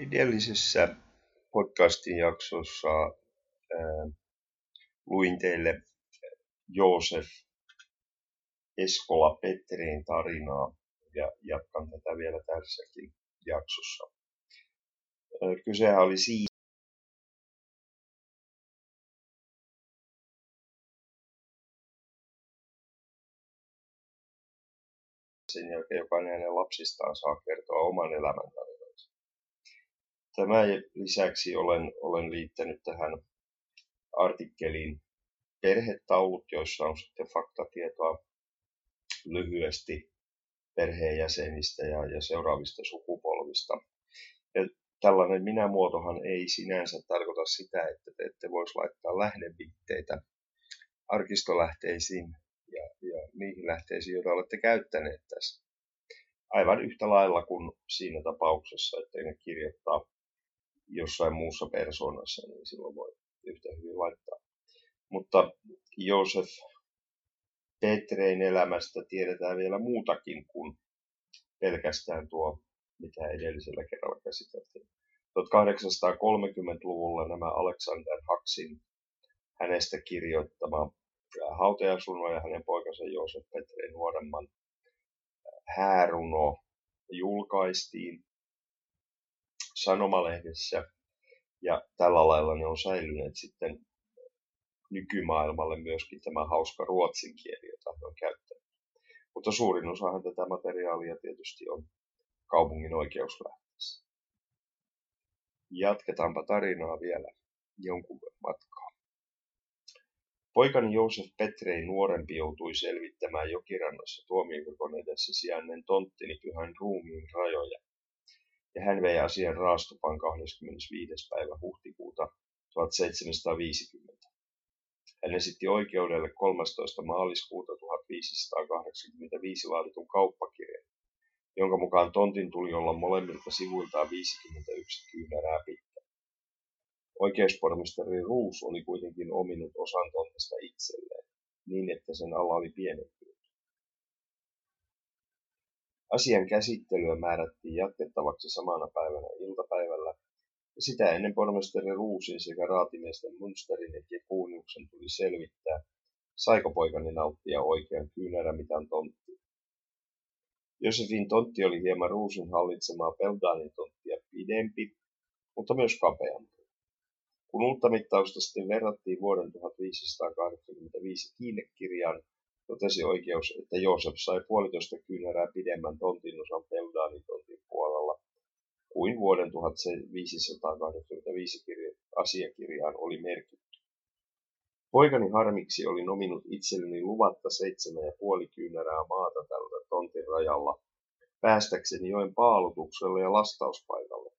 Edellisessä podcastin jaksossa ää, luin teille Joosef Eskola Pettereen tarinaa ja jatkan tätä vielä tässäkin jaksossa. Kysehän oli siitä, sen jälkeen jokainen lapsistaan saa kertoa oman elämän Tämän lisäksi olen, olen liittänyt tähän artikkeliin perhetaulut, joissa on sitten faktatietoa lyhyesti perheenjäsenistä ja, ja seuraavista sukupolvista. Ja tällainen minä-muotohan ei sinänsä tarkoita sitä, että te ette voisi laittaa lähdeviitteitä arkistolähteisiin ja, ja niihin lähteisiin, joita olette käyttäneet tässä. Aivan yhtä lailla kuin siinä tapauksessa, että ne kirjoittaa jossain muussa persoonassa, niin silloin voi yhtä hyvin laittaa. Mutta Josef Petrein elämästä tiedetään vielä muutakin kuin pelkästään tuo, mitä edellisellä kerralla käsiteltiin. 1830-luvulla nämä Alexander Haksin hänestä kirjoittama hautajasuno ja hänen poikansa Joosef Petrein nuoremman hääruno julkaistiin sanomalehdessä ja tällä lailla ne on säilyneet sitten nykymaailmalle myöskin tämä hauska ruotsin kieli, jota he on käyttänyt. Mutta suurin osahan tätä materiaalia tietysti on kaupungin oikeuslähteessä. Jatketaanpa tarinaa vielä jonkun matkaa. Poikani Joosef Petrei nuorempi joutui selvittämään jokirannassa tuomiokirkon edessä sijainneen tonttini pyhän ruumiin rajoja ja hän vei asian raastupaan 25. päivä huhtikuuta 1750. Hän esitti oikeudelle 13. maaliskuuta 1585 laaditun kauppakirjan, jonka mukaan tontin tuli olla molemmilta sivuiltaan 51 kyynärää pitkä. Oikeuspormestari Ruus oli kuitenkin ominut osan tontista itselleen, niin että sen alla oli pienetty. Asian käsittelyä määrättiin jatkettavaksi samana päivänä iltapäivällä, ja sitä ennen pormestari Ruusin sekä raatimiesten Münsterin ja Kuuniuksen tuli selvittää, saiko poikani nauttia oikean kyynärämitan tonttia. Josefin tontti oli hieman Ruusin hallitsemaa Peldanin tonttia pidempi, mutta myös kapeampi. Kun uutta mittausta sitten verrattiin vuoden 1585 kiinekirjaan, totesi oikeus, että Joosef sai puolitoista kyynärää pidemmän tontin osan Peldanin tontin puolella kuin vuoden 1585 asiakirjaan oli merkitty. Poikani harmiksi oli nominut itselleni luvatta seitsemän ja puoli kyynärää maata tältä tontin rajalla, päästäkseni joen paalutukselle ja lastauspaikalle.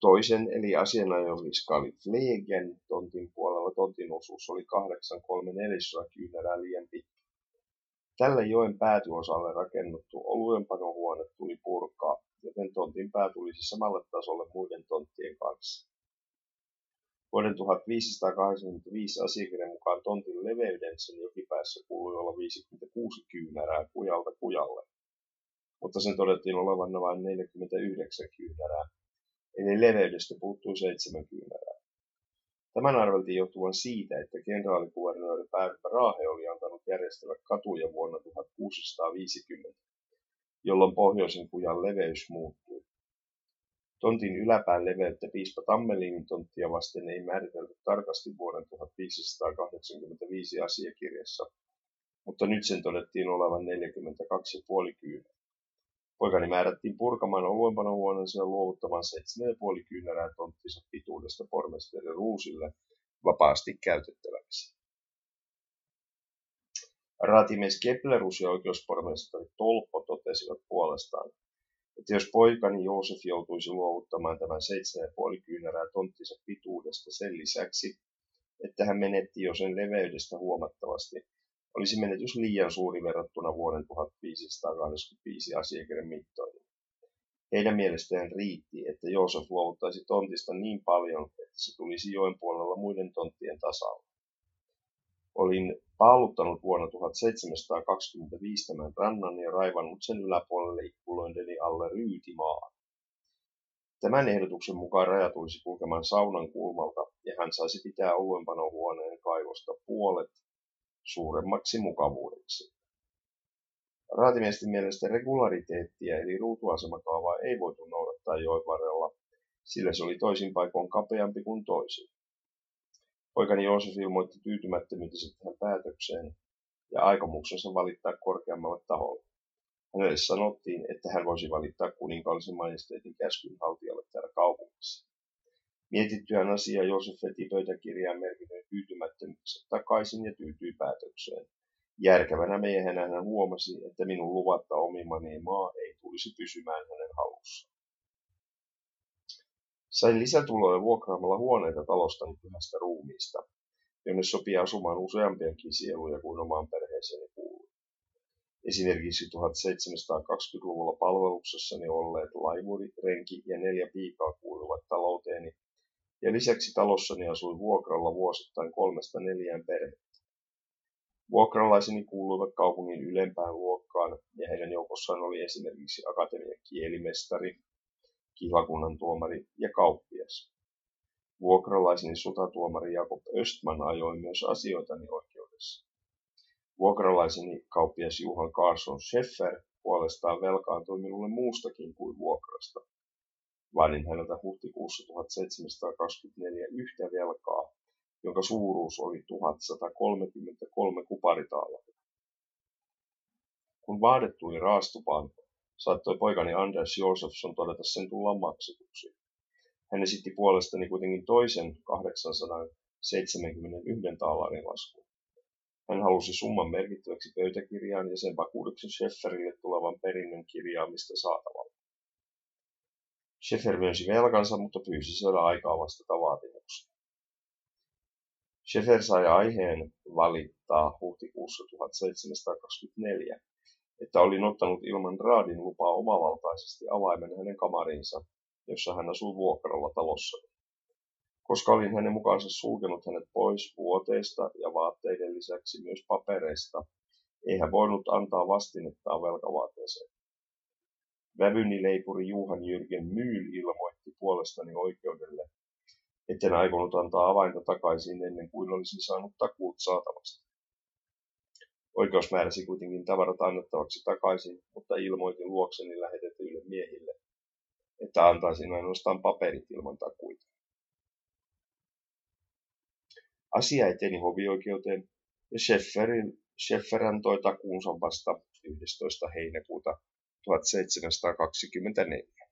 Toisen eli asianajoviskaali Flegen tontin puolella tontin osuus oli kahdeksan kolme neljäsosa kyynärää liian pitkä. Tälle joen päätyosalle rakennettu oluenpanohuone tuli purkaa, joten tontin pää tulisi samalle tasolle muiden tonttien kanssa. Vuoden 1585 asiakirjan mukaan tontin leveyden sen jokipäässä kuului olla 56 kyynärää kujalta kujalle, mutta sen todettiin olevan vain 49 kyynärää, eli leveydestä puuttui 7 kyynärää. Tämän arveltiin johtuvan siitä, että kenraalikuvernööri Päivä Raahe oli antanut järjestellä katuja vuonna 1650, jolloin pohjoisen kujan leveys muuttui. Tontin yläpään leveyttä piispa Tammelinin tonttia vasten ei määritelty tarkasti vuoden 1585 asiakirjassa, mutta nyt sen todettiin olevan 42,5 kyynä. Poikani määrättiin purkamaan oluenpanohuoneensa ja luovuttamaan 7,5 kyynärää tonttinsa pituudesta pormesteri Ruusille vapaasti käytettäväksi. Raatimies Keplerus ja oikeuspormestari Tolppo totesivat puolestaan, että jos poikani Joosef joutuisi luovuttamaan tämän 7,5 kyynärää tonttinsa pituudesta sen lisäksi, että hän menetti jo sen leveydestä huomattavasti, olisi menetys liian suuri verrattuna vuoden 1585 asiakirjan mittoihin. Heidän mielestään riitti, että Joosef luovuttaisi tontista niin paljon, että se tulisi joen puolella muiden tonttien tasalla. Olin paaluttanut vuonna 1725 tämän rannan ja raivannut sen yläpuolelle ikkuloindeni alle ryytimaan. Tämän ehdotuksen mukaan raja tulisi kulkemaan saunan kulmalta ja hän saisi pitää oluenpanohuoneen kaivosta puolet suuremmaksi mukavuudeksi. Raatimiesten mielestä regulariteettia eli ruutuasemakaavaa ei voitu noudattaa joen varrella, sillä se oli toisin paikoin kapeampi kuin toisin. Poikani Joosef ilmoitti tyytymättömyytensä tähän päätökseen ja aikomuksensa valittaa korkeammalle taholle. Hänelle sanottiin, että hän voisi valittaa kuninkaallisen majesteetin käskyn haltijalle täällä kaupungissa. Mietittyään asiaa Joosef veti pöytäkirjaan merkityn tyytymättömyytensä takaisin ja tyytyi päätökseen. Järkevänä miehenä hän huomasi, että minun luvatta omimani maa ei tulisi pysymään hänen halussaan. Sain lisätuloja vuokraamalla huoneita talostani pyhästä ruumiista, jonne sopii asumaan useampiakin sieluja kuin omaan perheeseeni kuuluu. Esimerkiksi 1720-luvulla palveluksessani olleet laivuri, renki ja neljä piikaa kuuluvat talouteeni, ja lisäksi talossani asui vuokralla vuosittain kolmesta neljään perhettä. Vuokralaiseni kuuluivat kaupungin ylempään luokkaan, ja heidän joukossaan oli esimerkiksi akatemian kielimestari, kihlakunnan tuomari ja kauppias. Vuokralaiseni sotatuomari Jakob Östman ajoi myös asioitani oikeudessa. Vuokralaiseni kauppias Juhan Carson Scheffer puolestaan velkaantui minulle muustakin kuin vuokrasta. Vaadin häneltä huhtikuussa 1724 yhtä velkaa, jonka suuruus oli 1133 kuparitaalaria. Kun vaade tuli raastupaan, saattoi poikani Anders Josefsson todeta sen tullaan maksetuksi. Hän esitti puolestani kuitenkin toisen 871 taalarin laskun. Hän halusi summan merkittäväksi pöytäkirjaan ja sen vakuudeksi Schefferille tulevan perinnön kirjaamista saatavalla. Scheffer myönsi velkansa, mutta pyysi saada aikaa vastata vaatimukseen. Scheffer sai aiheen valittaa huhtikuussa 1724, että olin ottanut ilman raadin lupaa omavaltaisesti avaimen hänen kamariinsa, jossa hän asui vuokralla talossa. Koska olin hänen mukaansa sulkenut hänet pois vuoteista ja vaatteiden lisäksi myös papereista, ei hän voinut antaa vastinettaan velkavaateeseen. Vävyni leipuri Juhan Jyrgen Myyl ilmoitti puolestani oikeudelle, etten aikonut antaa avainta takaisin ennen kuin olisin saanut takuut saatavasta. Oikeus määräsi kuitenkin tavarat annettavaksi takaisin, mutta ilmoitin luokseni lähetetyille miehille, että antaisin ainoastaan paperit ilman takuita. Asia eteni hovioikeuteen ja Schefferin, Scheffer antoi takuunsa vasta 11. heinäkuuta 1724.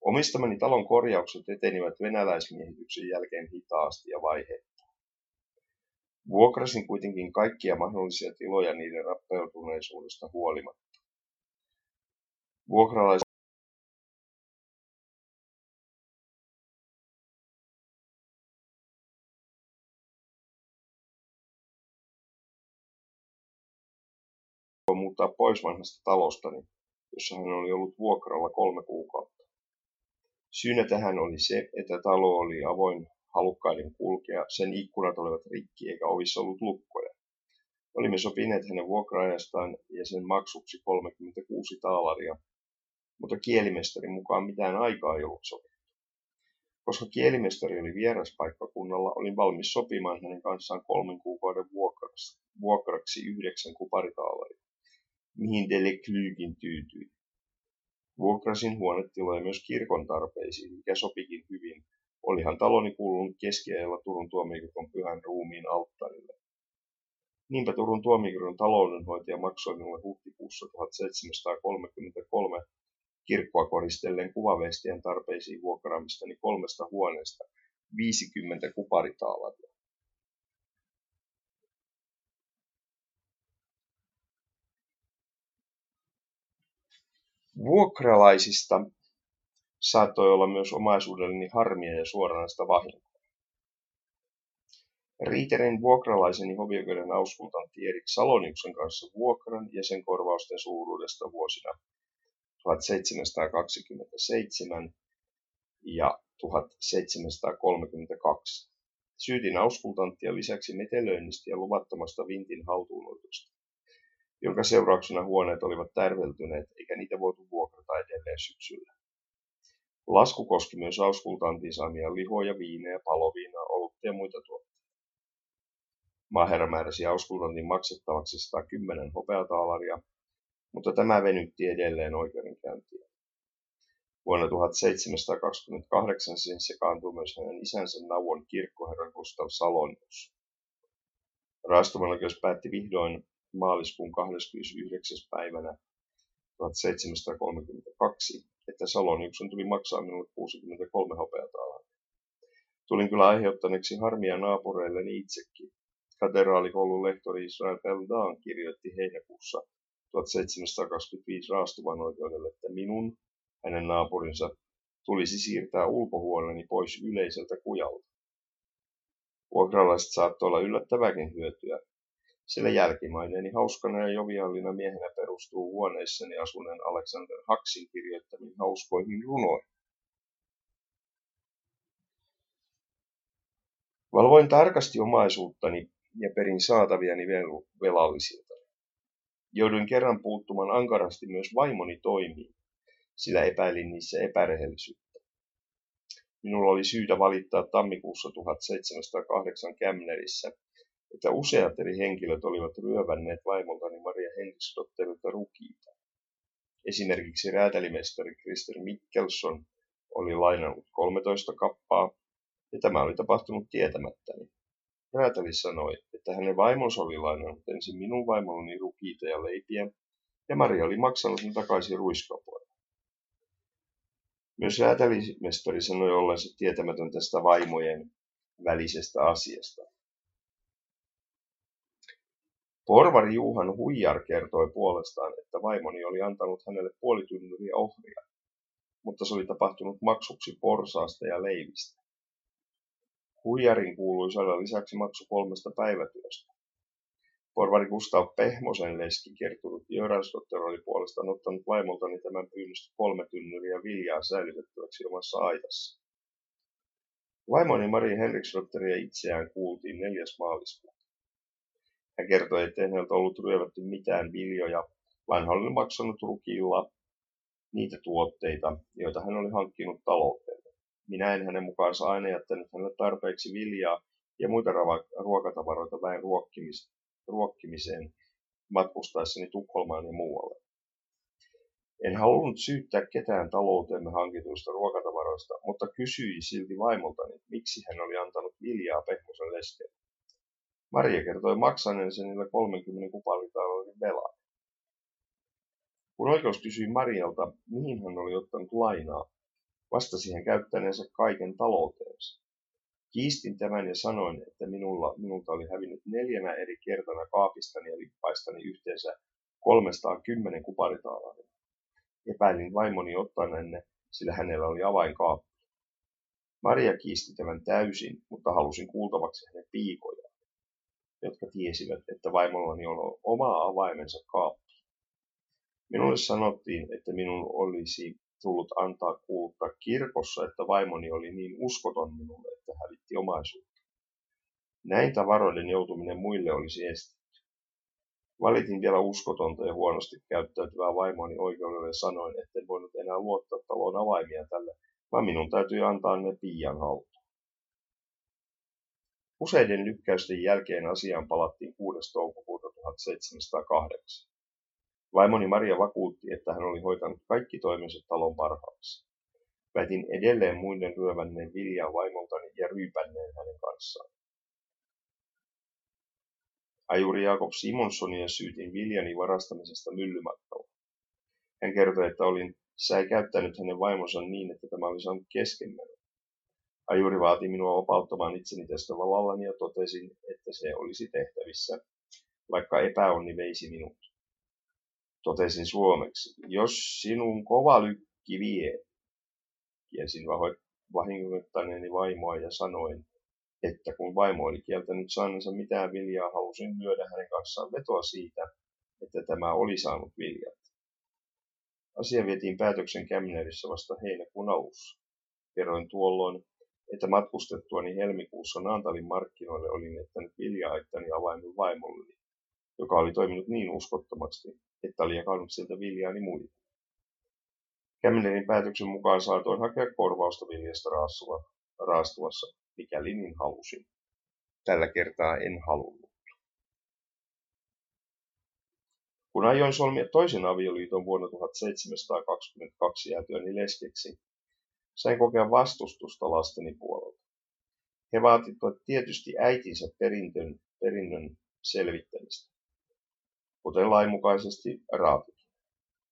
Omistamani talon korjaukset etenivät venäläismiehityksen jälkeen hitaasti ja vaiheittain. Vuokrasin kuitenkin kaikkia mahdollisia tiloja niiden rappeutuneisuudesta huolimatta. Vuokralaiset muuttaa pois vanhasta talostani, jossa hän oli ollut vuokralla kolme kuukautta. Syynä tähän oli se, että talo oli avoin halukkaiden kulkea, sen ikkunat olivat rikki eikä ovissa ollut lukkoja. Olimme sopineet hänen vuokraajastaan ja sen maksuksi 36 taalaria, mutta kielimestarin mukaan mitään aikaa ei ollut sopittu. Koska kielimestari oli vieras paikkakunnalla, olin valmis sopimaan hänen kanssaan kolmen kuukauden vuokraksi, vuokraksi yhdeksän kuparitaalaria, mihin Deleclygin tyytyi. Vuokrasin huonetiloja myös kirkon tarpeisiin, mikä sopikin hyvin, Olihan taloni kuulunut keskiajalla Turun tuomikirkon pyhän ruumiin alttarille. Niinpä Turun tuomikirkon taloudenhoitaja maksoi minulle huhtikuussa 1733 kirkkoa koristelleen kuvavestien tarpeisiin vuokraamistani kolmesta huoneesta 50 kuparitaalaria. Vuokralaisista saattoi olla myös omaisuudelleni harmia ja suoranaista vahinkoa. Riiterin vuokralaiseni hovioikeuden auskultantti Erik Saloniuksen kanssa vuokran ja sen korvausten suuruudesta vuosina 1727 ja 1732. Syytin auskultanttia lisäksi metelöinnistä ja luvattomasta vintin haltuunotosta. Jonka seurauksena huoneet olivat tärveltyneet eikä niitä voitu vuokrata edelleen syksyllä. Lasku koski myös auskultantiin saamia lihoja, viinejä, paloviinaa, olutta ja muita tuotteita. Maaherra määräsi auskultantin maksettavaksi 110 hopeataalaria, mutta tämä venytti edelleen oikeudenkäyntiä. Vuonna 1728 siihen sekaantui myös hänen isänsä Nauvon kirkkoherra Gustav Salonius. Raastuvan oikeus päätti vihdoin maaliskuun 29. päivänä 1732, että Saloniuksen tuli maksaa minulle 63 hopeataalaa. Tulin kyllä aiheuttaneeksi harmia naapureilleni itsekin. Katedraalikoulun lehtori Israel Peldan kirjoitti heinäkuussa 1725 raastuvan oikeudelle, että minun, hänen naapurinsa, tulisi siirtää ulkohuoneeni pois yleiseltä kujalta. Vuokralaiset saattoi olla yllättäväkin hyötyä, sillä jälkimaineeni hauskana ja joviallina miehenä perustuu huoneissani asuneen Alexander Haksin kirjoittamiin hauskoihin runoihin. Valvoin tarkasti omaisuuttani ja perin saataviani velallisilta. Jouduin kerran puuttumaan ankarasti myös vaimoni toimiin, sillä epäilin niissä epärehellisyyttä. Minulla oli syytä valittaa tammikuussa 1708 Kämnerissä, että useat eri henkilöt olivat ryövänneet vaimoltani Maria Henriksdotterilta rukiita. Esimerkiksi räätälimestari Krister Mikkelson oli lainannut 13 kappaa, ja tämä oli tapahtunut tietämättäni. Räätäli sanoi, että hänen vaimonsa oli lainannut ensin minun vaimolleni rukiita ja leipiä, ja Maria oli maksanut ne takaisin ruiskapoille. Myös räätälimestari sanoi ollensa tietämätön tästä vaimojen välisestä asiasta. Porvari Juhan Huijar kertoi puolestaan, että vaimoni oli antanut hänelle puolitynnyriä ohria, mutta se oli tapahtunut maksuksi porsaasta ja leivistä. Huijarin kuului saada lisäksi maksu kolmesta päivätyöstä. Porvari Gustav Pehmosen leski Kertturut Jöransdotter oli puolestaan ottanut vaimoltani tämän pyynnöstä kolme tynnyriä viljaa säilytettäväksi omassa aitassa. Vaimoni Mari Henriksdotteria itseään kuultiin 4. maaliskuuta. Hän kertoi, ettei häneltä ollut ryövätty mitään viljoja, vaan hän oli maksanut rukilla niitä tuotteita, joita hän oli hankkinut talouteen. Minä en hänen mukaansa aina jättänyt hänelle tarpeeksi viljaa ja muita ruokatavaroita väen ruokkimiseen matkustaessani Tukholmaan ja muualle. En halunnut syyttää ketään talouteemme hankituista ruokatavaroista, mutta kysyi silti vaimoltani, miksi hän oli antanut viljaa Pehmosen leskelle. Maria kertoi maksaneensa niille 30 kupalitalouden velan. Kun oikeus kysyi Marialta, mihin hän oli ottanut lainaa, vastasi hän käyttäneensä kaiken talouteensa. Kiistin tämän ja sanoin, että minulla, minulta oli hävinnyt neljänä eri kertana kaapistani ja lippaistani yhteensä 310 kuparitaalaa. Epäilin vaimoni ottaneen ne, sillä hänellä oli avainkaappi. Maria kiisti tämän täysin, mutta halusin kuultavaksi hänen piikojaan jotka tiesivät, että vaimollani on oma avaimensa kaappi. Minulle sanottiin, että minun olisi tullut antaa kuuluttaa kirkossa, että vaimoni oli niin uskoton minulle, että hävitti omaisuutta. Näin tavaroiden joutuminen muille olisi estetty. Valitin vielä uskotonta ja huonosti käyttäytyvää vaimoni oikeudelle ja sanoin, että en voinut enää luottaa talon avaimia tälle, vaan minun täytyi antaa ne piian haltuun. Useiden lykkäysten jälkeen asiaan palattiin 6. toukokuuta 1708. Vaimoni Maria vakuutti, että hän oli hoitanut kaikki toimensa talon parhaaksi. Väitin edelleen muiden ryövänneen viljaa vaimoltani ja ryypänneen hänen kanssaan. Ajuri Jakob Simonsonia syytin viljani varastamisesta myllymatkalla. Hän kertoi, että olin säikäyttänyt hänen vaimonsa niin, että tämä oli saanut keskenmenoa. Ajuri vaati minua vapauttamaan itseni tästä valallani ja totesin, että se olisi tehtävissä, vaikka epäonni veisi minut. Totesin suomeksi, jos sinun kova lykki vie, kiesin vahingoittaneeni vaimoa ja sanoin, että kun vaimo oli kieltänyt saaneensa mitään viljaa, halusin lyödä hänen kanssaan vetoa siitä, että tämä oli saanut viljat. Asia vietiin päätöksen Kämnerissä vasta heinäkuun alussa. Kerroin tuolloin, että matkustettuani helmikuussa Naantalin markkinoille olin jättänyt vilja-aittani avaimen vaimolleni. joka oli toiminut niin uskottomasti, että oli jakanut sieltä viljaani muille. Kämmenerin päätöksen mukaan saatoin hakea korvausta viljasta raastuvassa, mikäli niin halusin. Tällä kertaa en halunnut. Kun ajoin solmia toisen avioliiton vuonna 1722 jäätyäni leskeksi, sain kokea vastustusta lasteni puolelta. He vaativat tietysti äitinsä perintön, perinnön selvittämistä, kuten lainmukaisesti raatikin.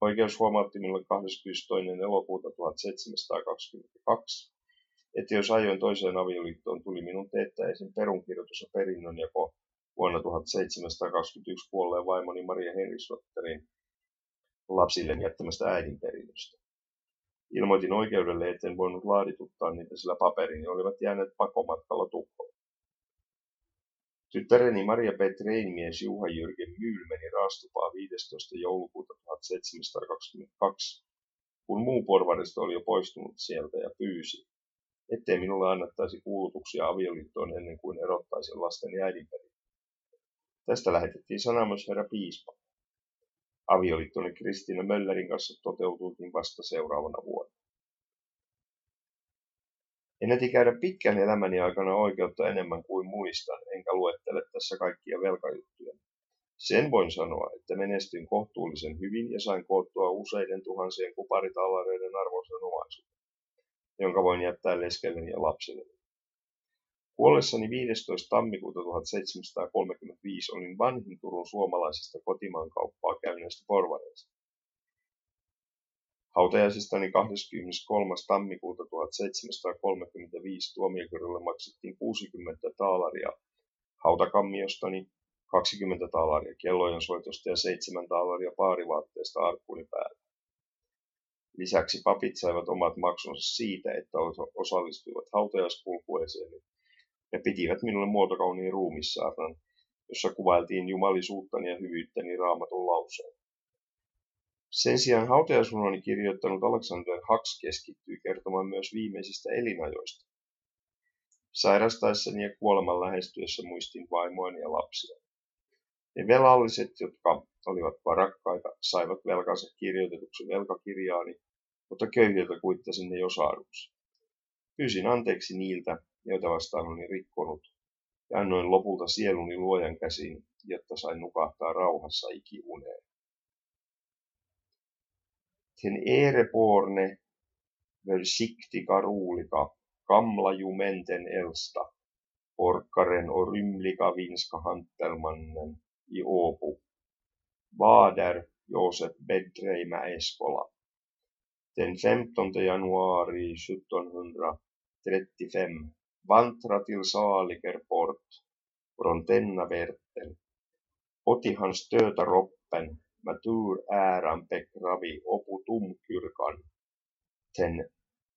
Oikeus huomautti minulle 22. elokuuta 1722, että jos ajoin toiseen avioliittoon, tuli minun teettäisin perunkirjoitus ja perinnönjako vuonna 1721 kuolleen vaimoni Maria Henriksdotterin lapsille jättämästä äidinperinnöstä. Ilmoitin oikeudelle, etten voinut laadituttaa niitä, sillä paperini olivat jääneet pakomatkalla tukkoon. Tyttäreni Maria Petrein mies Juha Jyrken Myйл meni raastupaa 15. joulukuuta 1722, kun muu porvaristo oli jo poistunut sieltä ja pyysi, ettei minulle annettaisi kuulutuksia avioliittoon ennen kuin erottaisin lasteni äidinperin. Tästä lähetettiin sana myös herra piispa. Avioliittoni Kristiina Möllerin kanssa toteutuikin vasta seuraavana vuonna. En eti käydä pitkän elämäni aikana oikeutta enemmän kuin muistan, enkä luettele tässä kaikkia velkajuttuja. Sen voin sanoa, että menestyin kohtuullisen hyvin ja sain koottua useiden tuhansien kuparitallareiden arvoisen omaisuuden, jonka voin jättää leskelleni ja lapsilleni. Kuollessani 15. tammikuuta 1735 olin vanhin Turun suomalaisesta kotimaankauppaa käyneestä porvareista. Hautajaisistani 23. tammikuuta 1735 tuomiokirjalle maksettiin 60 taalaria hautakammiostani, 20 taalaria kellojen soitosta ja 7 taalaria paarivaatteesta arkkuni päällä. Lisäksi papit saivat omat maksunsa siitä, että osallistuivat hautajaispulkueeseen ja pitivät minulle muotokauniin ruumissaarnan, jossa kuvailtiin jumalisuuttani ja hyvyyttäni raamatun lauseen. Sen sijaan hautajaisrunoni kirjoittanut Alexander Haks keskittyi kertomaan myös viimeisistä elinajoista. Sairastaessani ja kuoleman lähestyessä muistin vaimoani ja lapsia. Ne velalliset, jotka olivat varakkaita, saivat velkansa kirjoitetuksi velkakirjaani, mutta köyhiltä kuittasin ne jo saaduksi. Pyysin anteeksi niiltä, joita vastaan olin rikkonut, ja annoin lopulta sieluni luojan käsiin, jotta sain nukahtaa rauhassa ikiuneen. Ten ereborne försiktiga roliga, gamla jumenten äldsta, orkaren och rymliga vinska hantelmannen i Åbo, Vader Josef Bedreima Eskola. Den 15 januari 1735 vantra till Saligerport från denna. Otti hans döda roppen äran begravi oputumkyrkan ten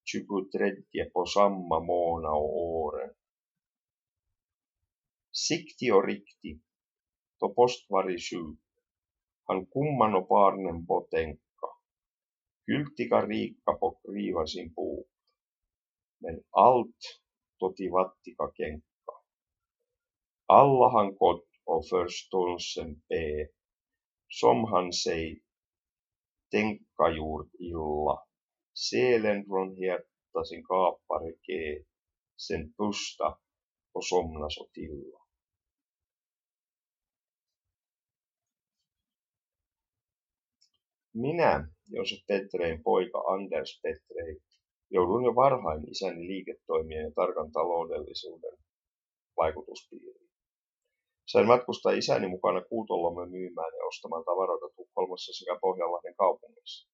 23 på samma månad och åren. Sikti och rikti, to postvari sjuk, han kumman och barnen kyltika riikka på kriivasin puu, men allt toti vattika kenkka. Allahan kott och förståelsen be, som han sig tenkkajuurtilla. Selen från hjärta sin kapare ge, sen pusta och somna så tilla. Minä, Josef Petrein poika Anders Petrei, joudun jo varhain isäni liiketoimien ja tarkan taloudellisuuden vaikutuspiiriin. Sain matkustaa isäni mukana kuutolomme myymään ja ostamaan tavaroita Tukholmassa sekä Pohjanlahden kaupungissa.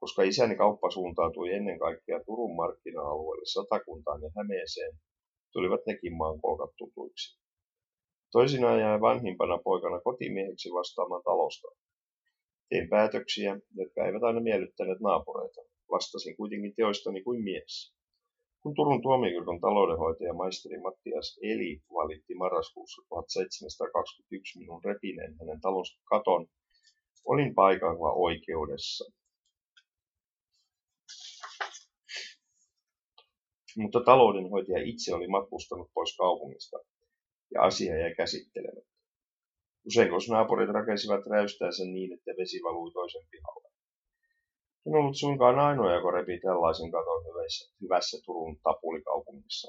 Koska isäni kauppa suuntautui ennen kaikkea Turun markkina-alueelle Satakuntaan ja Hämeeseen, tulivat nekin maankolkat tutuiksi. Toisinaan jäi vanhimpana poikana kotimieheksi vastaamaan talosta. Tein päätöksiä, jotka eivät aina miellyttäneet naapureita. Vastasin kuitenkin teoistani kuin mies. Kun Turun tuomiokirkon taloudenhoitaja maisteri Mattias Eli valitti marraskuussa 1721 minun repineen hänen talonsa katon, olin paikalla oikeudessa. Mutta taloudenhoitaja itse oli matkustanut pois kaupungista ja asia jäi käsittelemättä. Useinkos naapurit rakensivat räystäänsä niin, että vesi valui toisen pihalle. En ollut suinkaan ainoa, joka repi tällaisen katon hyvässä, hyvässä Turun tapulikaupungissa.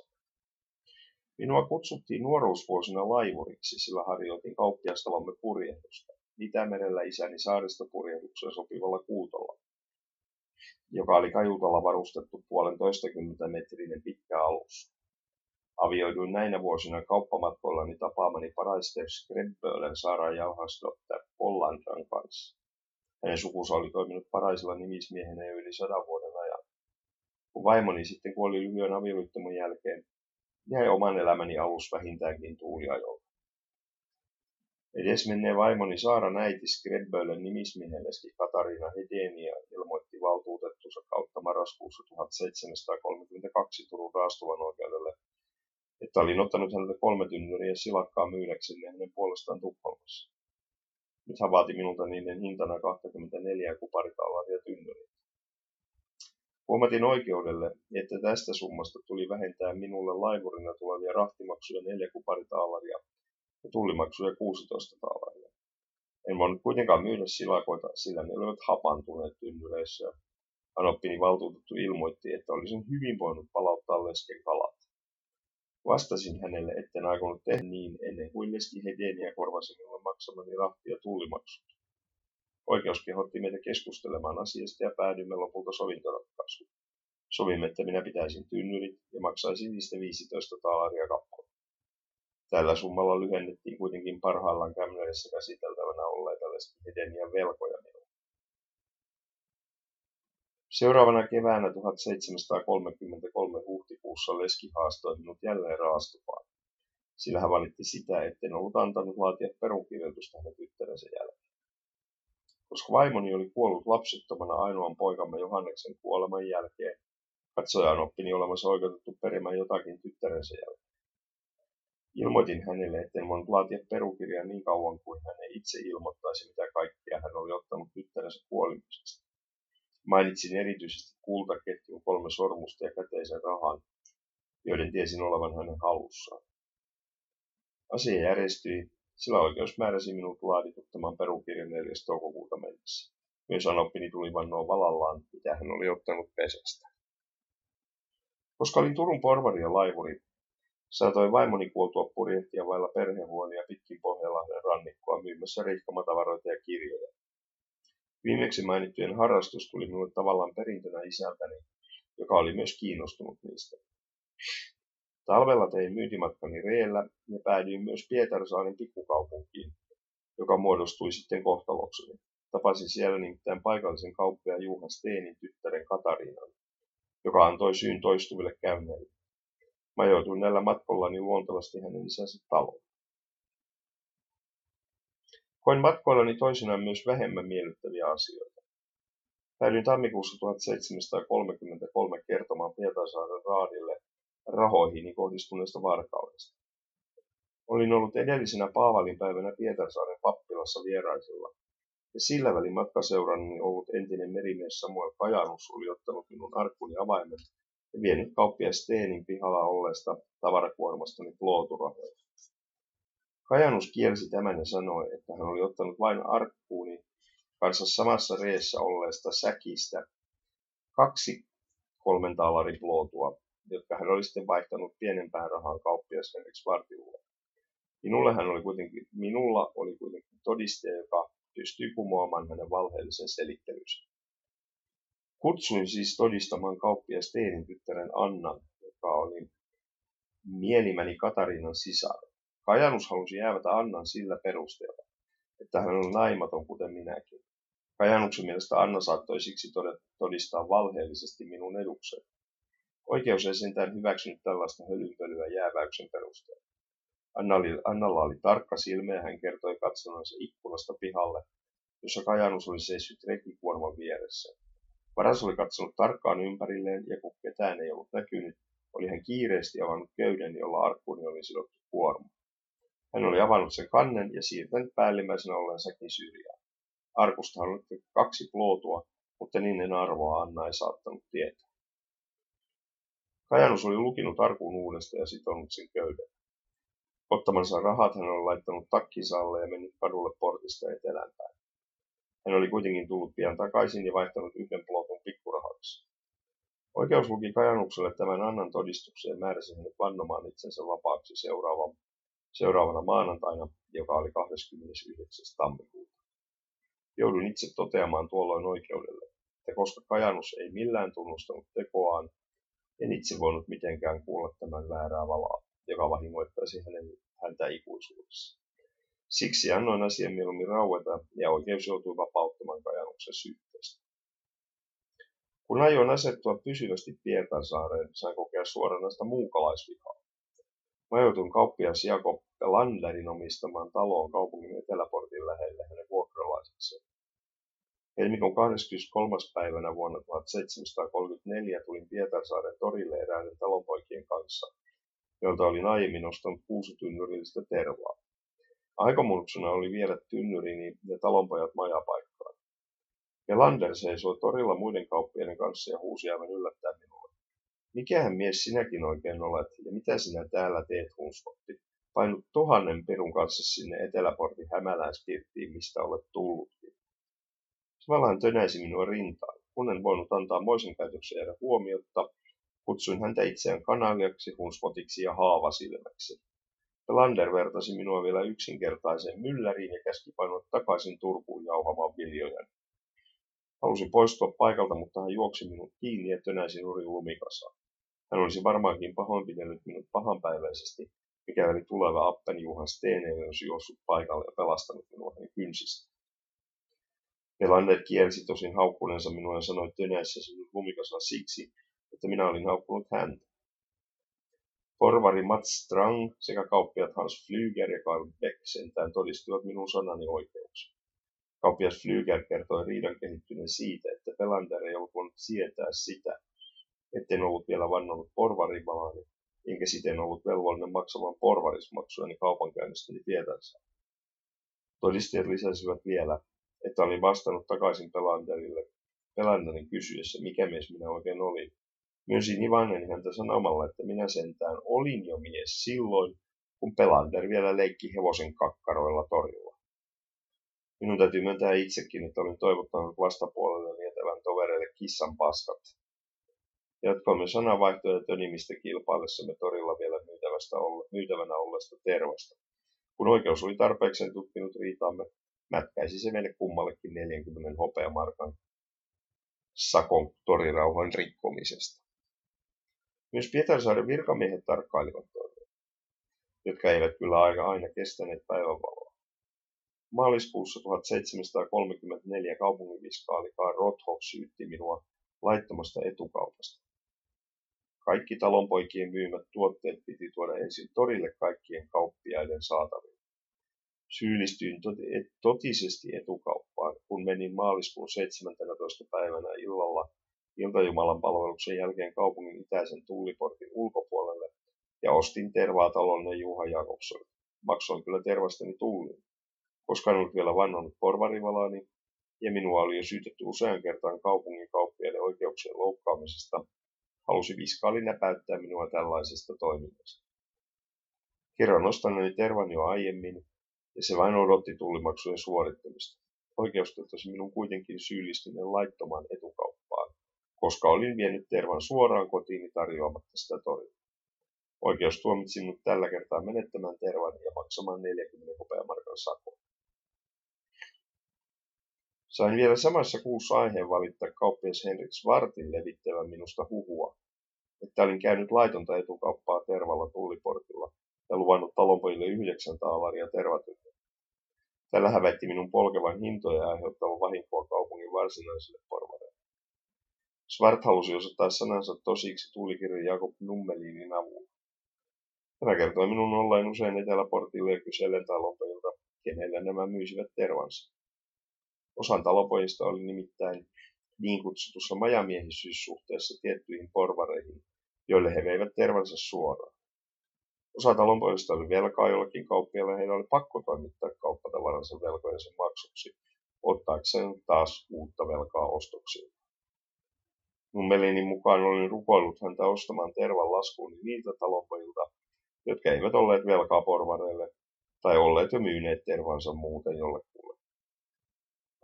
Minua kutsuttiin nuoruusvuosina laivuriksi, sillä harjoitin kauppiastalomme purjehdusta. Itämerellä isäni saaristopurjehdukseen sopivalla kuutolla, joka oli kajutalla varustettu puolen toistakymmentä metrinen pitkä alus. Avioiduin näinä vuosina kauppamatkoillani tapaamani Paraister Skrebbölen Sara Jauhasdotter Pollandran kanssa. Hänen sukunsa oli toiminut Paraisilla nimismiehenä jo yli sadan vuoden ajan. Kun vaimoni sitten kuoli lyhyen avioliittomun jälkeen, jäi oman elämäni alus vähintäänkin tuuliajolla. Edesmenneen vaimoni Saara äiti Skrebbölen nimismiehelleski Katariina Hedenia ilmoitti valtuutettunsa kautta marraskuussa 1732 Turun raastuvan oikeudelle, että olin ottanut häneltä kolme tynnyriä silakkaa myydäkseni hänen puolestaan Tukholmassa. Hän vaati minulta niiden hintana 24 kuparitaalaria tynnyriä. Huomatin oikeudelle, että tästä summasta tuli vähentää minulle laivurina tulevia rahtimaksuja neljä kuparitaalaria ja tullimaksuja 16 taalaria. En voinut kuitenkaan myydä silakoita, sillä ne olivat hapantuneet tynnyreissä. Anoppini valtuutettu ilmoitti, että olisin hyvin voinut palauttaa lesken kalat. Vastasin hänelle, etten aikonut tehdä niin ennen kuin leski Hedeniä korvasi minulle maksamani rahti- ja tullimaksut. Oikeus kehotti meitä keskustelemaan asiasta ja päädyimme lopulta sovintoratkaisuun. Sovimme, että minä pitäisin tynnyrit ja maksaisin niistä 15 taalaria kappale. Tällä summalla lyhennettiin kuitenkin parhaillaan Kämnerissä käsiteltävänä olleita Hedenian velkoja minulle. Seuraavana keväänä 1733 huhtikuussa Leski haastoi minut jälleen raastupaan, sillä hän valitti sitä, etten ollut antanut laatia perunkirjoitusta hänen tyttärensä jälkeen. Koska vaimoni oli kuollut lapsettomana ainoan poikamme Johanneksen kuoleman jälkeen, katsojan oppini olemassa oikeutettu perimään jotakin tyttärensä jälkeen. Ilmoitin hänelle, etten voinut laatia perukirjaa niin kauan kuin hän ei itse ilmoittaisi, mitä kaikkea hän oli ottanut tyttärensä kuolimisesta. Mainitsin erityisesti kultaketjun kolme sormusta ja käteisen rahan, joiden tiesin olevan hänen hallussaan. Asia järjestyi, sillä oikeus määräsi minut laadituttamaan perukirjan 4. toukokuuta mennessä. Myös anoppini tuli vannoa valallaan, mitä hän oli ottanut pesästä. Koska olin Turun porvari ja laivuri, saatoi vaimoni kuoltua purjehtia vailla perhehuolia pitkin Pohjanlahden rannikkoa myymässä rihkamatavaroita ja kirjoja. Viimeksi mainittujen harrastus tuli minulle tavallaan perintönä isältäni, joka oli myös kiinnostunut niistä. Talvella tein myyntimatkani reellä ja päädyin myös Pietarsaaren pikkukaupunkiin, joka muodostui sitten kohtalokseni. Tapasin siellä nimittäin paikallisen kauppiaan Juha Steenin tyttären Katariinan, joka antoi syyn toistuville käynneille. Majoituin näillä matkollani luontevasti hänen isänsä taloon. Koin matkoillani toisinaan myös vähemmän miellyttäviä asioita. Päädyin tammikuussa 1733 kertomaan Pietarsaaren raadille rahoihini kohdistuneesta varkaudesta. Olin ollut edellisenä Paavalin päivänä Pietarsaaren pappilassa vieraisilla, ja sillä välin matkaseurannani ollut entinen merimies Samuel Kajanus oli ottanut minun arkkuni avaimet ja vienyt kauppias Steenin pihalla olleesta tavarakuormastani pluoturahoja. Kajanus kielsi tämän ja sanoi, että hän oli ottanut vain arkkuuni kanssa samassa reessä olleesta säkistä kaksi kolmen taalarin plootua, jotka hän oli sitten vaihtanut pienempään rahaan kauppias Henrik Svartilulle. Minulle hän oli kuitenkin, minulla oli kuitenkin todiste, joka pystyi kumoamaan hänen valheellisen selittelynsä. Kutsuin siis todistamaan kauppias Teenin tyttären Annan, joka oli mielimäni Katarinan sisar. Kajanus halusi jäävätä Annan sillä perusteella, että hän on naimaton kuten minäkin. Kajanuksen mielestä Anna saattoi siksi todistaa valheellisesti minun edukseni. Oikeus ei sentään hyväksynyt tällaista hölynpölyä jääväyksen perusteella. Anna oli, Annalla oli tarkka silmä ja hän kertoi katsoneensa ikkunasta pihalle, jossa Kajanus oli seissyt rekikuorman vieressä. Varas oli katsonut tarkkaan ympärilleen ja kun ketään ei ollut näkynyt, oli hän kiireesti avannut köyden, jolla arkkuuni oli sidottu kuorma. Hän oli avannut sen kannen ja siirtänyt päällimmäisenä olleen säkin syrjään. Arkusta oli kaksi plootua, mutta niiden arvoa Anna ei saattanut tietää. Kajanus oli lukinut arkun uudesta ja sitonut sen köyden. Ottamansa rahat hän oli laittanut takkinsa alle ja mennyt kadulle portista etelänpäin. Hän oli kuitenkin tullut pian takaisin ja vaihtanut yhden plotun pikkurahaksi. Oikeus luki Kajanukselle tämän Annan todistuksen ja määräsi hänet vannomaan itsensä vapaaksi seuraavan, seuraavana maanantaina, joka oli 29. tammikuuta. Joudun itse toteamaan tuolloin oikeudelle, että koska Kajanus ei millään tunnustanut tekoaan, en itse voinut mitenkään kuulla tämän väärää valaa, joka vahingoittaisi hänen, häntä ikuisuudessa. Siksi annoin asian mieluummin raueta ja oikeus joutui vapauttamaan Kajanuksen syytteestä. Kun ajoin asettua pysyvästi Pietarsaareen, sain kokea suoranaista muukalaisvihaa. Majoitun kauppias Jakob Landerin omistamaan taloon kaupungin eteläportin lähelle hänen vuokralaisekseen. Helmikuun 23. päivänä vuonna 1734 tulin Pietarsaaren torille eräiden talonpoikien kanssa, joilta olin aiemmin ostanut kuusi tynnyrillistä tervaa. Aikomuksena oli viedä tynnyrini ja talonpojat majapaikkaan. Melander seisoi torilla muiden kauppiaiden kanssa ja huusi aivan yllättää minulle. Mikähän mies sinäkin oikein olet, ja mitä sinä täällä teet, hunsvotti? Painut tuhannen perun kanssa sinne Eteläportin hämäläispirttiin, mistä olet tullutkin. Samalla hän tönäisi minua rintaan. Kun en voinut antaa moisen käytöksen jäädä huomiota, kutsuin häntä itseään kanaliaksi, hunsvotiksi ja haavasilmäksi. Lander vertasi minua vielä yksinkertaiseen mylläriin ja käski painua takaisin Turkuun jauhamaan viljojen. Halusin poistua paikalta, mutta hän juoksi minut kiinni ja tönäisi nurin lumikasaan. Hän olisi varmaankin pahoinpidellyt minut pahanpäiväisesti, mikäli tuleva Appen Juhan Steeneille olisi juossut paikalle ja pelastanut minua hänen kynsistä. Melander kielsi tosin haukkuneensa minua ja sanoi tönäissäsi minut lumikasaan siksi, että minä olin haukkunut häntä. Porvari Mats Strang sekä kauppiat Hans Flyger ja Karl Beck sentään todistivat minun sanani oikeuksia. Kauppias Flyger kertoi riidan kehittyneen siitä, että Pelander ei ollut voinut sietää sitä, etten ollut vielä vannonut porvarivalaani, enkä siten ollut velvollinen maksamaan porvarismaksujani kaupankäynnistäni tietänsä. Todistajat lisäsivät vielä, että olin vastannut takaisin Pelanderille Pelanderin kysyessä, mikä mies minä oikein olin. Myönsin Ivanen häntä sanomalla, että minä sentään olin jo mies silloin, kun Pelander vielä leikki hevosen kakkaroilla torilla. Minun täytyy myöntää itsekin, että olin toivottanut vastapuolelle vietävän tovereille kissan paskat. Jatkoimme sanavaihtoja tönimistä kilpaillessamme torilla vielä myytävästä olla, myytävänä olleesta tervasta. Kun oikeus oli tarpeeksi tutkinut riitaamme, mätkäisi se meille kummallekin 40 hopeamarkan sakon torirauhan rikkomisesta. Myös Pietarsaaren virkamiehet tarkkailivat toria, jotka eivät kyllä aika aina kestäneet päivänvaloa. Maaliskuussa 1734 kaupunginviskaali Karl Rothoff syytti minua laittomasta etukaupasta. Kaikki talonpoikien myymät tuotteet piti tuoda ensin torille kaikkien kauppiaiden saataville. Syyllistyin totisesti etukauppaan, kun menin maaliskuun 17. päivänä illalla iltajumalan palveluksen jälkeen kaupungin itäisen tulliportin ulkopuolelle ja ostin tervaa talonne Juha Jakobson. Maksoin kyllä tervastani tullin. Koska en ollut vielä vannonut porvarivalaani ja minua oli jo syytetty usean kertaan kaupungin kauppiaiden oikeuksien loukkaamisesta, halusi viskaali näpäyttää minua tällaisesta toiminnasta. Kerron ostaneeni tervan jo aiemmin, ja se vain odotti tullimaksujen suorittamista. Oikeus minun kuitenkin syyllistyneen laittomaan etukauppaan, koska olin vienyt tervan suoraan kotiini tarjoamatta sitä torilla. Oikeus tuomitsi minut tällä kertaa menettämään tervan ja maksamaan 40 hopeamarkan sakon. Sain vielä samassa kuussa aiheen valittaa kauppias Henrik Svartin levittävän minusta huhua, että olin käynyt laitonta etukauppaa tervalla tulliportilla ja luvannut talonpojille yhdeksän taalaria tervatyötä. Tällä hävetti minun polkevan hintoja ja aiheuttavan vahinkoa kaupungin varsinaisille porvareille. Svart halusi osoittaa sanansa tosiksi tuulikirjan Jakob Nummelinin avulla. Tämä kertoi minun olleen usein eteläportille ja kysellen talonpojilta, kenelle nämä myisivät tervansa. Osan talopojista oli nimittäin niin kutsutussa majamiehisyyssuhteessa tiettyihin porvareihin, joille he veivät tervansa suoraan. Osa talonpojista oli velkaa jollakin kauppialle, heidän oli pakko toimittaa kauppatavaransa velkojensa maksuksi, ottaakseen taas uutta velkaa ostoksiin. Nummelinin mukaan olin rukoillut häntä ostamaan tervan laskuun niiltä talonpojilta, jotka eivät olleet velkaa porvareille tai olleet jo myyneet tervansa muuten jollekulle.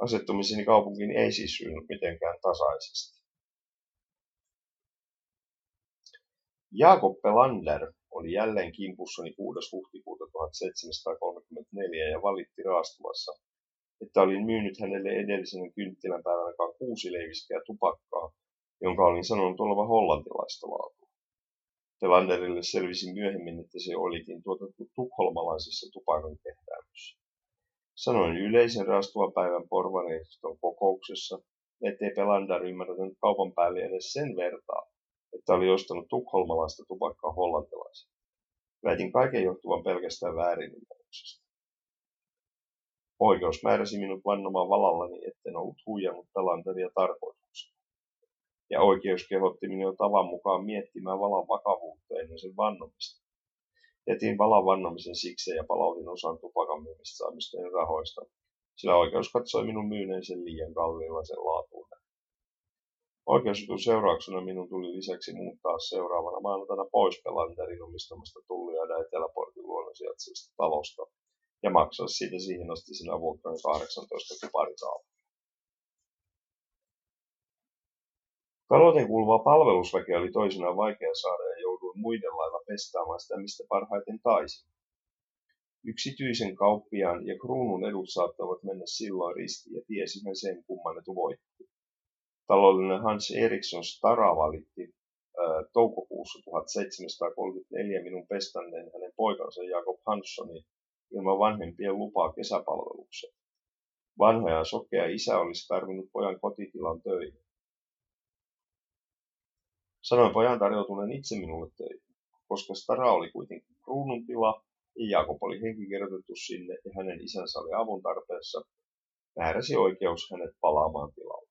Asettumiseni kaupunkiin ei siis syynyt mitenkään tasaisesti. Jakob Pelander oli jälleen kimpussani 6. huhtikuuta 1734 ja valitti raastuvassa, että olin myynyt hänelle edellisenä kynttilänpäivänä kuusi leiviskeä tupakkaa, jonka olin sanonut olevan hollantilaista laatua. Telanderille selvisi myöhemmin, että se olikin tuotettu tukholmalaisessa tupakan. Sanoin yleisen raastuvan päivän porvareiston kokouksessa, ettei Pelander ymmärtänyt kaupan päälle edes sen vertaa, että oli ostanut tukholmalaista tupakkaa hollantilaisen. Väitin kaiken johtuvan pelkästään väärinymmärryksestä. Oikeus määräsi minut vannomaan valallani, etten ollut huijannut Pelanderia tarkoituksena. Ja oikeus kehotti minua tavan mukaan miettimään valan vakavuutta ennen sen vannomista. Jätin valan vannomisen siksi ja palautin osan tupakan myymistä saamistani rahoista, sillä oikeus katsoi minun myyneen sen liian kalliilla sen laatuun Oikeusjutun seurauksena minun tuli lisäksi muuttaa seuraavana maanantaina pois Pelanderin omistamasta Tulliaida Eteläportin luona sijaitsevasta talosta ja maksaa siitä siihen asti sinä vuokran 18 kuparitaavaa. Talouteen kuuluva palvelusväki oli toisinaan vaikea saada ja jouduin muiden lailla pestaamaan sitä, mistä parhaiten taisin. Yksityisen kauppiaan ja kruunun edut saattavat mennä silloin ristiin ja tiesihän sen, kumman etu voitti. Taloudellinen Hans Eriksson Stara valitti toukokuussa 1734 minun pestanneen hänen poikansa Jakob Hanssoni ilman vanhempien lupaa kesäpalvelukseen. Vanha ja sokea isä olisi tarvinnut pojan kotitilan töihin. Sanoin pojan tarjoutuneen itse minulle töihin, koska Stara oli kuitenkin kruunun tila ja Jakob oli henkikirjoitettu sinne ja hänen isänsä oli avun tarpeessa, määräsi oikeus hänet palaamaan tilalle.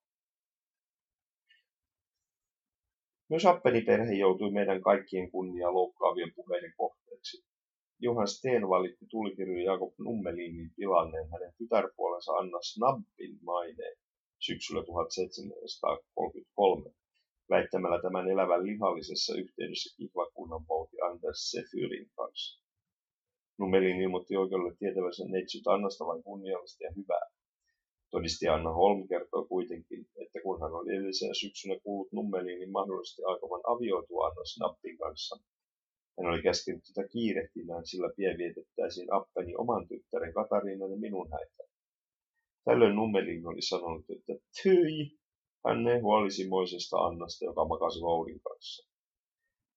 Myös Appeni-perhe joutui meidän kaikkien kunnia loukkaavien puheiden kohteeksi. Johan Steen valitti tulikirjoja Jakob Nummelinin tilanneen hänen tytärpuolensa Anna Snabbin maineen syksyllä 1733, väittämällä tämän elävän lihallisessa yhteydessä kihlakunnan pouti Anders Sefyrin kanssa. Nummelin ilmoitti oikeudelle tietävänsä neitsyt Annasta vain kunniallista ja hyvää. Todisti Anna Holm kertoo kuitenkin, että kun hän oli edellisenä syksynä kuullut Nummeliin, niin mahdollisesti aikovan avioitua Anna Snappin kanssa. Hän oli käskenyt tätä kiirehtimään, sillä pian vietettäisiin Appeni oman tyttären Katariinan ja minun häitä. Tällöin Nummelin oli sanonut, että tyi, hän huolisi moisesta Annasta, joka makasi Voudin kanssa.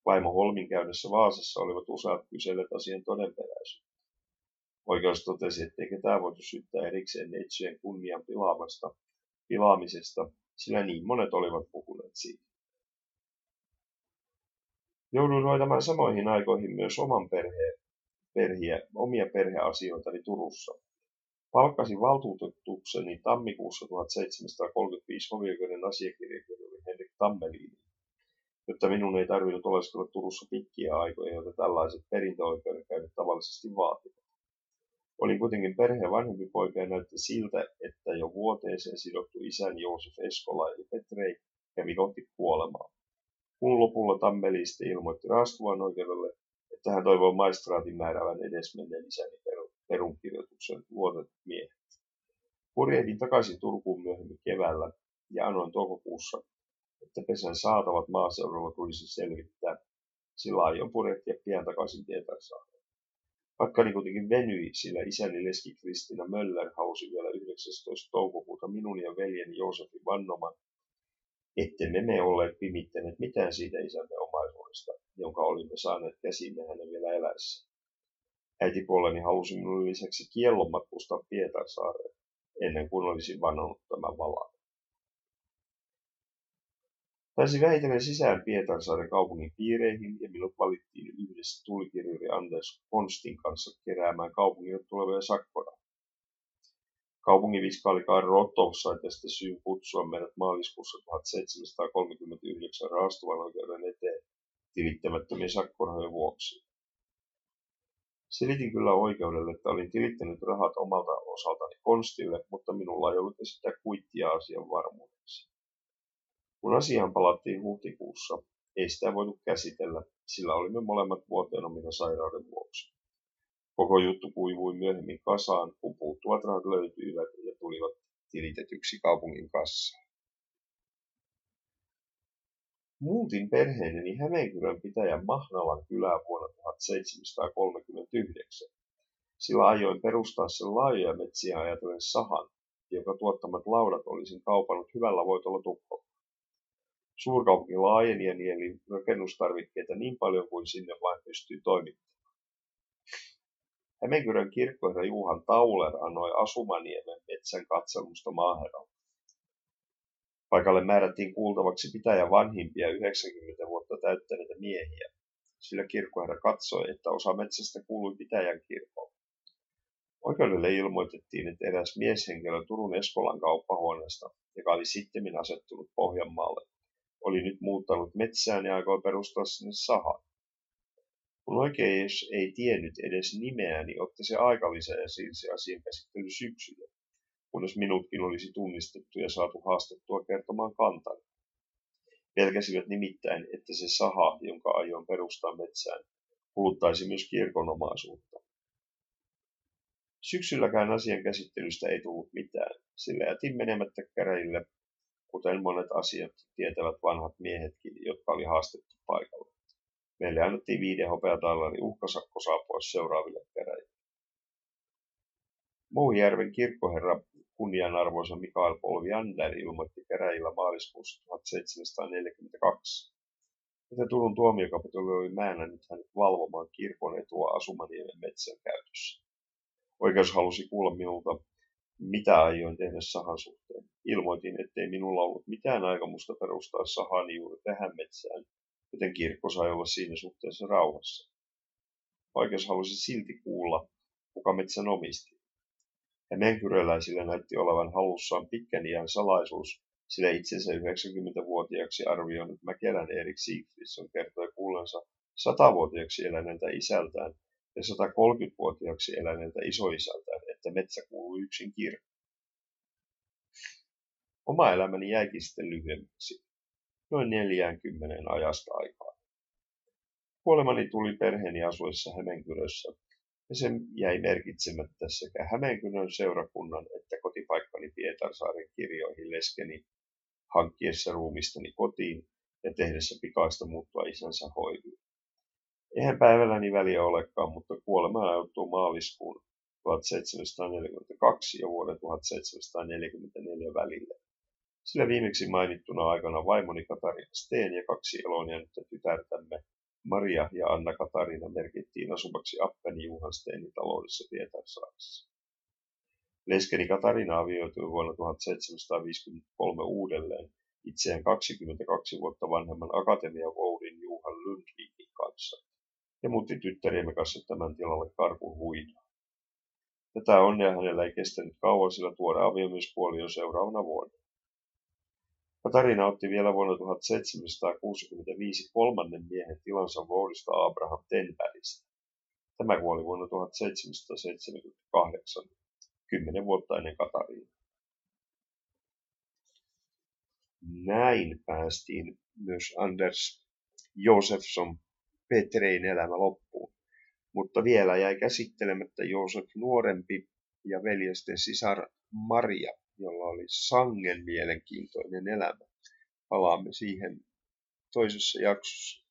Vaimo Holmin käydessä Vaasassa olivat useat kyselleet asian todenperäisyyttä. Oikeus totesi, ettei ketään voitu syyttää erikseen neitsyjen kunnian pilaamasta, pilaamisesta, sillä niin monet olivat puhuneet siitä. Jouduin hoitamaan samoihin aikoihin myös oman perheen, perhiä, omia perheasioitani Turussa. Palkkasin valtuutetukseni tammikuussa 1735 hovioikeuden asiakirjakirjoille Henrik Tammeliini, jotta minun ei tarvinnut oleskella Turussa pitkiä aikoja, joita tällaiset perintöoikeudenkäynnit tavallisesti vaativat. Olin kuitenkin perheen vanhempi poika ja näytti siltä, että jo vuoteeseen sidottu isän Joosef Eskola eli Petrei kävi kohti kuolemaa. Kun lopulla Tammelisti ilmoitti raastuvan oikeudelle, että hän toivoo maistraatin määräävän edesmenneen isäni perunkirjoituksen luotet miehet. Purjehdin takaisin Turkuun myöhemmin keväällä ja annoin toukokuussa, että pesän saatavat maaseudulla tulisi selvittää, sillä aion purjehtia pian takaisin Pietarsaareen. Matkani kuitenkin venyi, sillä isäni leski Kristina Möller hausi vielä 19. toukokuuta minun ja veljeni Joosefin vannoman, ettemme me olleet pimittäneet mitään siitä isämme omaisuudesta, jonka olimme saaneet käsimme hänen vielä eläessä. Äitipuoleni halusi minulle lisäksi kiellon matkustaa Pietarsaareen, ennen kuin olisin vannonut tämän valan. Pääsin vähitellen sisään Pietarsaaren kaupungin piireihin ja minut valittiin yhdessä tulikirjuri Anders Konstin kanssa keräämään kaupungille tulevia sakkoja. Kaupungin viskaali Karro Otto sai tästä syyn kutsua meidät maaliskuussa 1739 raastuvan oikeuden eteen tilittämättömien sakkorahojen vuoksi. Selitin kyllä oikeudelle, että olin tilittänyt rahat omalta osaltani konstille, mutta minulla ei ollut esittää kuittia asian varmuudeksi. Kun asiaan palattiin huhtikuussa, ei sitä voitu käsitellä, sillä olimme molemmat vuoteen omina sairauden vuoksi. Koko juttu kuivui myöhemmin kasaan, kun puuttuvat rahat löytyivät ja tulivat tilitetyksi kaupungin kassaan. Muutin perheeni Hämeenkyrön pitäjän Mahnalan kylään vuonna 1739. Sillä ajoin perustaa sen laajoja metsiä ajatellen sahan, joka tuottamat laudat olisin kaupannut hyvällä voitolla Tukholmaan. Suurkaupunki laajeni ja nieli rakennustarvikkeita niin paljon kuin sinne vain pystyi toimittamaan. Hämeenkyrön kirkkoherra Juhan Tauler annoi Asumaniemen metsän katselmusta maaherralle. Paikalle määrättiin kuultavaksi pitäjän vanhimpia 90 vuotta täyttäneitä miehiä, sillä kirkkoherra katsoi, että osa metsästä kuului pitäjän kirkolle. Oikeudelle ilmoitettiin, että eräs mieshenkilö Turun Eskolan kauppahuoneesta, joka oli sitten asettunut Pohjanmaalle, oli nyt muuttanut metsään ja aikoi perustaa sinne sahan. Kun oikeus ei tiennyt edes nimeä, niin otti se aikalisä ja siirsi asian käsittely syksyllä, kunnes minutkin olisi tunnistettu ja saatu haastettua kertomaan kantani. Pelkäsivät nimittäin, että se saha, jonka aion perustaa metsään, kuluttaisi myös kirkonomaisuutta. Syksylläkään asian käsittelystä ei tullut mitään, sillä jätin menemättä käreille, kuten monet asiat tietävät vanhat miehetkin, jotka oli haastettu paikalle. Meille annettiin viiden hopeatallari uhkasakko saapua seuraaville käräjille. Muujärven kirkkoherra kunnianarvoisa Mikael Polviander ilmoitti käräjillä maaliskuussa 1742, että Turun tuomiokapitoli oli määrännyt hänet valvomaan kirkon etua Asumaniemen metsän käytössä. Oikeus halusi kuulla minulta, mitä aioin tehdä sahan suhteen. Ilmoitin, ettei minulla ollut mitään aikomusta perustaa sahani juuri tähän metsään, joten kirkko sai olla siinä suhteessa rauhassa. Oikeus halusi silti kuulla, kuka metsän omisti. Ja menkyräläisillä näytti olevan halussaan pitkän iän salaisuus, sillä itsensä 90-vuotiaaksi arvioinut Mäkelän Erik Siegfriedson kertoi kuullensa satavuotiaaksi eläneeltä isältään ja 130-vuotiaaksi eläneeltä isoisältään, että metsä kuuluu yksin kirkko. Oma elämäni jäikin sitten lyhyemmäksi, noin 40 ajasta aikaa. Kuolemani tuli perheeni asuessa Hämeenkyrössä, ja se jäi merkitsemättä sekä Hämeenkyrön seurakunnan että kotipaikkani Pietarsaaren kirjoihin leskeni hankkiessa ruumistani kotiin ja tehdessä pikaista muuttua isänsä hoiviin. Eihän päivälläni väliä olekaan, mutta kuolema ajoittuu maaliskuun 1742 ja vuoden 1744 välille. Sillä viimeksi mainittuna aikana vaimoni Katarina Steen ja kaksi elonjäänyttä tytärtämme Maria ja Anna Katarina merkittiin asumaksi Appeni Juhan Steenin taloudessa Pietarsaaressa. Leskeni Katarina avioitui vuonna 1753 uudelleen itseään 22 vuotta vanhemman akatemian voudin Juhan Lundvikin kanssa ja muutti tyttäriemme kanssa tämän tilalle karkun huidoa. Tätä onnea hänellä ei kestänyt kauan, sillä tuore aviomiespuoli jo seuraavana vuonna. Katarina otti vielä vuonna 1765 kolmannen miehen tilansa voudista Abraham Tenbergistä. Tämä kuoli vuonna 1778, kymmenen vuotta ennen Katariina. Näin päästiin myös Anders Josefsson Petrein elämä loppuun. Mutta vielä jäi käsittelemättä Joosef nuorempi ja veljesten sisar Maria, jolla oli sangen mielenkiintoinen elämä. Palaamme siihen toisessa jaksossa.